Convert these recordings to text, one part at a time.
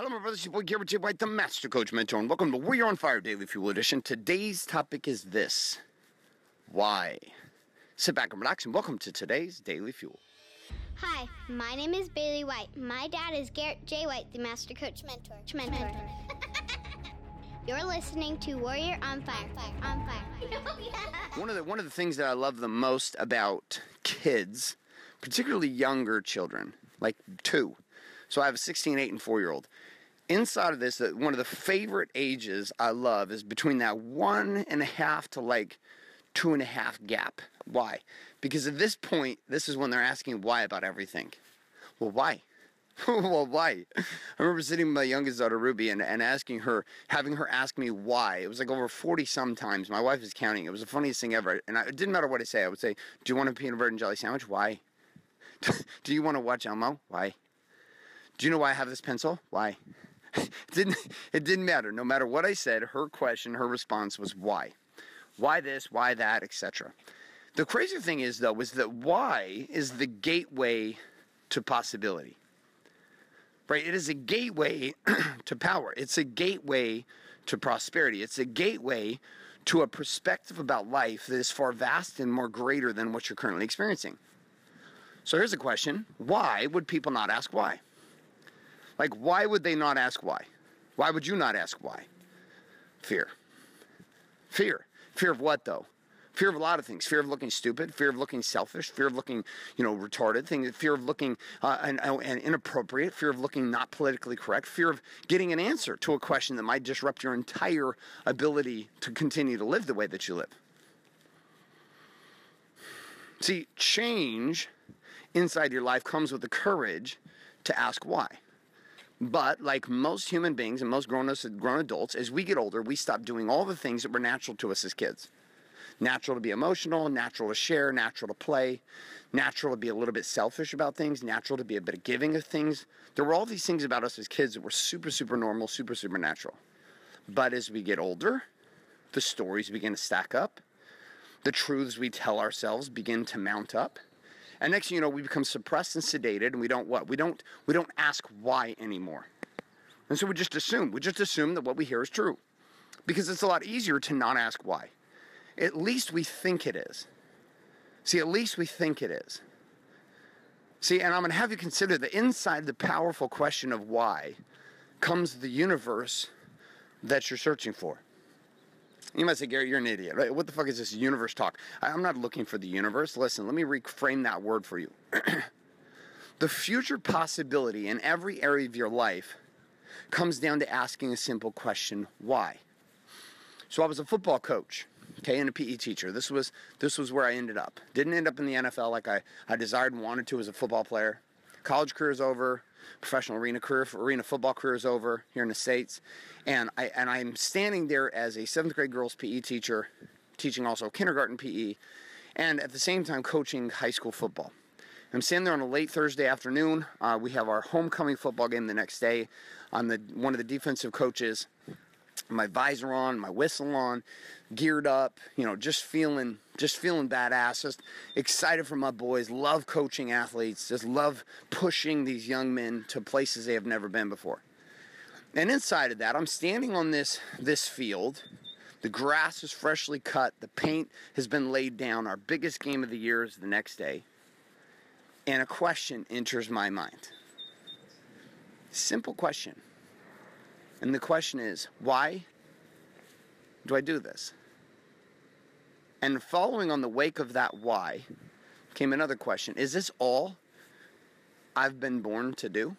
Hello, my brothers. Your boy Garrett J. White, the Master Coach Mentor, and welcome to Warrior on Fire Daily Fuel Edition. Today's topic is this Why? Sit back and relax, and welcome to today's Daily Fuel. Hi, my name is Bailey White. My dad is Garrett J. White, the Master Coach Mentor. Mentor. You're listening to Warrior on Fire. On Fire. Oh, one of the one of the things that I love the most about kids, particularly younger children, like two. So I have a 16, 8, and 4 year old. Inside of this, one of the favorite ages I love is between that one and a half to like two and a half gap. Why? Because at this point, this is when they're asking why about everything. Well, why? well, why? I remember sitting with my youngest daughter, Ruby, and, and asking her, having her ask me why. It was like over 40 sometimes. My wife is counting. It was the funniest thing ever. And I, it didn't matter what I say. I would say, Do you want a peanut butter and jelly sandwich? Why? Do you want to watch Elmo? Why? Do you know why I have this pencil? Why? it didn't it didn't matter. No matter what I said, her question, her response was why. Why this, why that, etc. The crazy thing is though, is that why is the gateway to possibility. Right? It is a gateway to power. It's a gateway to prosperity. It's a gateway to a perspective about life that is far vast and more greater than what you're currently experiencing. So here's a question why would people not ask why? Like, why would they not ask why? Why would you not ask why? Fear. Fear. Fear of what, though? Fear of a lot of things. Fear of looking stupid. Fear of looking selfish. Fear of looking, you know, retarded. Things. Fear of looking uh, and, and inappropriate. Fear of looking not politically correct. Fear of getting an answer to a question that might disrupt your entire ability to continue to live the way that you live. See, change inside your life comes with the courage to ask why. But like most human beings and most grown, grown adults, as we get older, we stop doing all the things that were natural to us as kids. Natural to be emotional, natural to share, natural to play, natural to be a little bit selfish about things, natural to be a bit of giving of things. There were all these things about us as kids that were super, super normal, super, super natural. But as we get older, the stories begin to stack up, the truths we tell ourselves begin to mount up and next thing you know, we become suppressed and sedated, and we don't what? We don't we don't ask why anymore. And so we just assume. We just assume that what we hear is true. Because it's a lot easier to not ask why. At least we think it is. See, at least we think it is. See, and I'm going to have you consider that inside the powerful question of why comes the universe that you're searching for. You might say, Gary, you're an idiot. Right? What the fuck is this universe talk? I'm not looking for the universe. Listen, let me reframe that word for you. the future possibility in every area of your life comes down to asking a simple question why? So I was a football coach, okay, and a PE teacher. This was this was where I ended up. Didn't end up in the NFL like I, I desired and wanted to as a football player. College career is over professional arena career, arena football career is over here in the states, and I and I'm standing there as a seventh grade girls PE teacher, teaching also kindergarten PE, and at the same time coaching high school football. I'm standing there on a late Thursday afternoon. Uh, we have our homecoming football game the next day. I'm the one of the defensive coaches. My visor on, my whistle on, geared up. You know, just feeling just feeling badass, just excited for my boys, love coaching athletes, just love pushing these young men to places they have never been before. And inside of that, I'm standing on this this field. The grass is freshly cut, the paint has been laid down. Our biggest game of the year is the next day. And a question enters my mind. Simple question. And the question is, why do I do this? And following on the wake of that why came another question Is this all I've been born to do?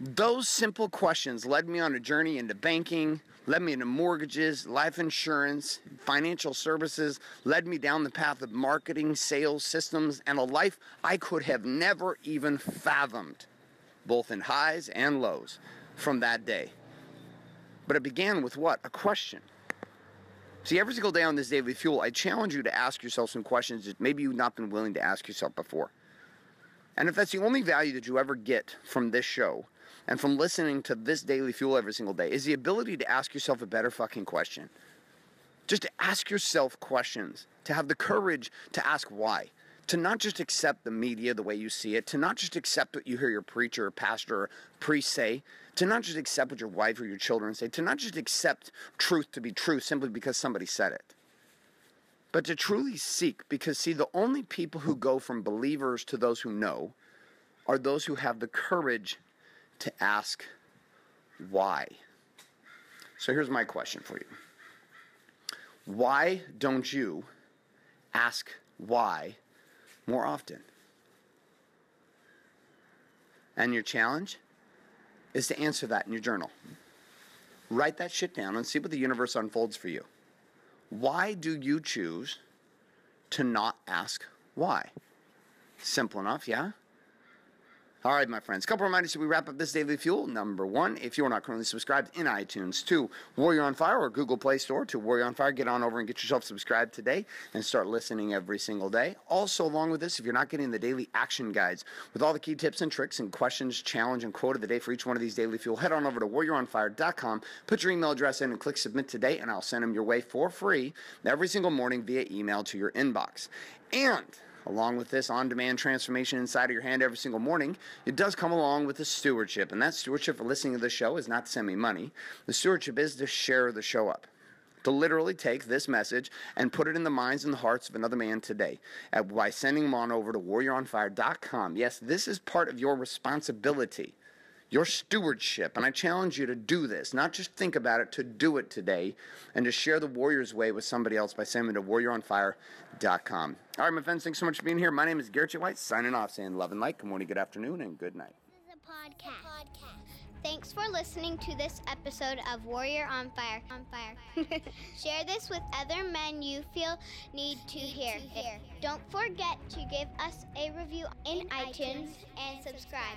Those simple questions led me on a journey into banking, led me into mortgages, life insurance, financial services, led me down the path of marketing, sales, systems, and a life I could have never even fathomed, both in highs and lows, from that day. But it began with what? A question. See, every single day on this daily fuel, I challenge you to ask yourself some questions that maybe you've not been willing to ask yourself before. And if that's the only value that you ever get from this show and from listening to this daily fuel every single day, is the ability to ask yourself a better fucking question. Just to ask yourself questions, to have the courage to ask why, to not just accept the media the way you see it, to not just accept what you hear your preacher or pastor or priest say, to not just accept what your wife or your children say, to not just accept truth to be true simply because somebody said it, but to truly seek. Because, see, the only people who go from believers to those who know are those who have the courage to ask why. So here's my question for you Why don't you ask why more often? And your challenge is to answer that in your journal. Write that shit down and see what the universe unfolds for you. Why do you choose to not ask why? Simple enough, yeah? All right, my friends. Couple reminders as we wrap up this daily fuel. Number one, if you are not currently subscribed in iTunes, to Warrior on Fire or Google Play Store, to Warrior on Fire, get on over and get yourself subscribed today and start listening every single day. Also, along with this, if you're not getting the daily action guides with all the key tips and tricks and questions, challenge, and quote of the day for each one of these daily fuel, head on over to warrioronfire.com, put your email address in, and click submit today, and I'll send them your way for free every single morning via email to your inbox. And along with this on demand transformation inside of your hand every single morning, it does come along with a stewardship. And that stewardship for listening to the show is not to send me money. The stewardship is to share the show up. To literally take this message and put it in the minds and the hearts of another man today by sending them on over to warrioronfire.com. Yes, this is part of your responsibility your stewardship. And I challenge you to do this, not just think about it, to do it today and to share the Warrior's Way with somebody else by sending them to warrioronfire.com. All right, my friends, thanks so much for being here. My name is Garrett. White, signing off, saying love and light. Good morning, good afternoon, and good night. This is a podcast. podcast. Thanks for listening to this episode of Warrior on Fire. On Fire. Share this with other men you feel need to hear. Don't forget to give us a review in, iTunes and subscribe.